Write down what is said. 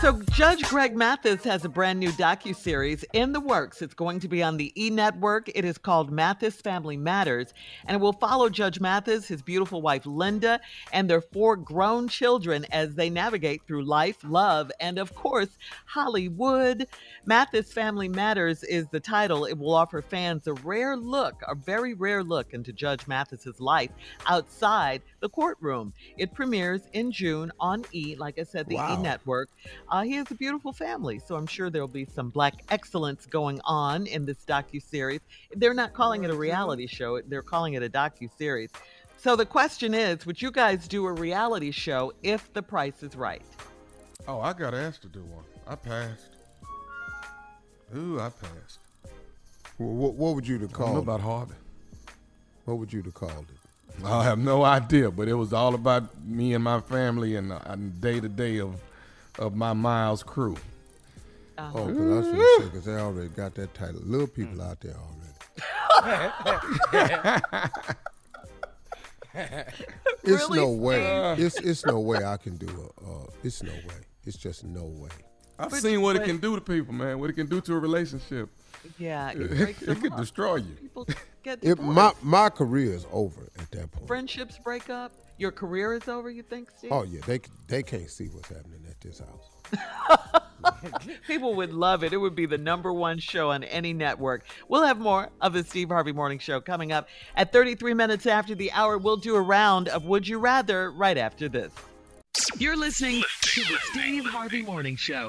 So Judge Greg Mathis has a brand new docu-series in the works. It's going to be on the E Network. It is called Mathis Family Matters, and it will follow Judge Mathis, his beautiful wife Linda, and their four grown children as they navigate through life, love, and of course, Hollywood. Mathis Family Matters is the title. It will offer fans a rare look, a very rare look into Judge Mathis's life outside the courtroom. It premieres in June on E, like I said, the Wow. E Network. Uh, he has a beautiful family, so I'm sure there'll be some black excellence going on in this docu series. They're not calling it a reality show; they're calling it a docu series. So the question is, would you guys do a reality show if the price is right? Oh, I got asked to do one. I passed. Ooh, I passed. What, what would you to I don't know it? about Harvey. What would you have called it? I have no idea, but it was all about me and my family and, uh, and day to day of of my Miles crew. Uh, Oh, because I was say, because they already got that title. Little people out there already. It's Really, no way. Steve? It's it's no way I can do a. Uh, it's no way. It's just no way. I've But- seen what but- it can do to people, man. What it can do to a relationship. Yeah, it It, it could destroy you. People get It, my my career is over at that point. friendships break up. Your career is over. You think, Steve? Oh yeah, they they can't see what's happening at this house. People would love it. It would be the number one show on any network. We'll have more of the Steve Harvey Morning Show coming up at 33 minutes after the hour. We'll do a round of Would You Rather right after this. You're listening to the Steve Harvey Morning Show.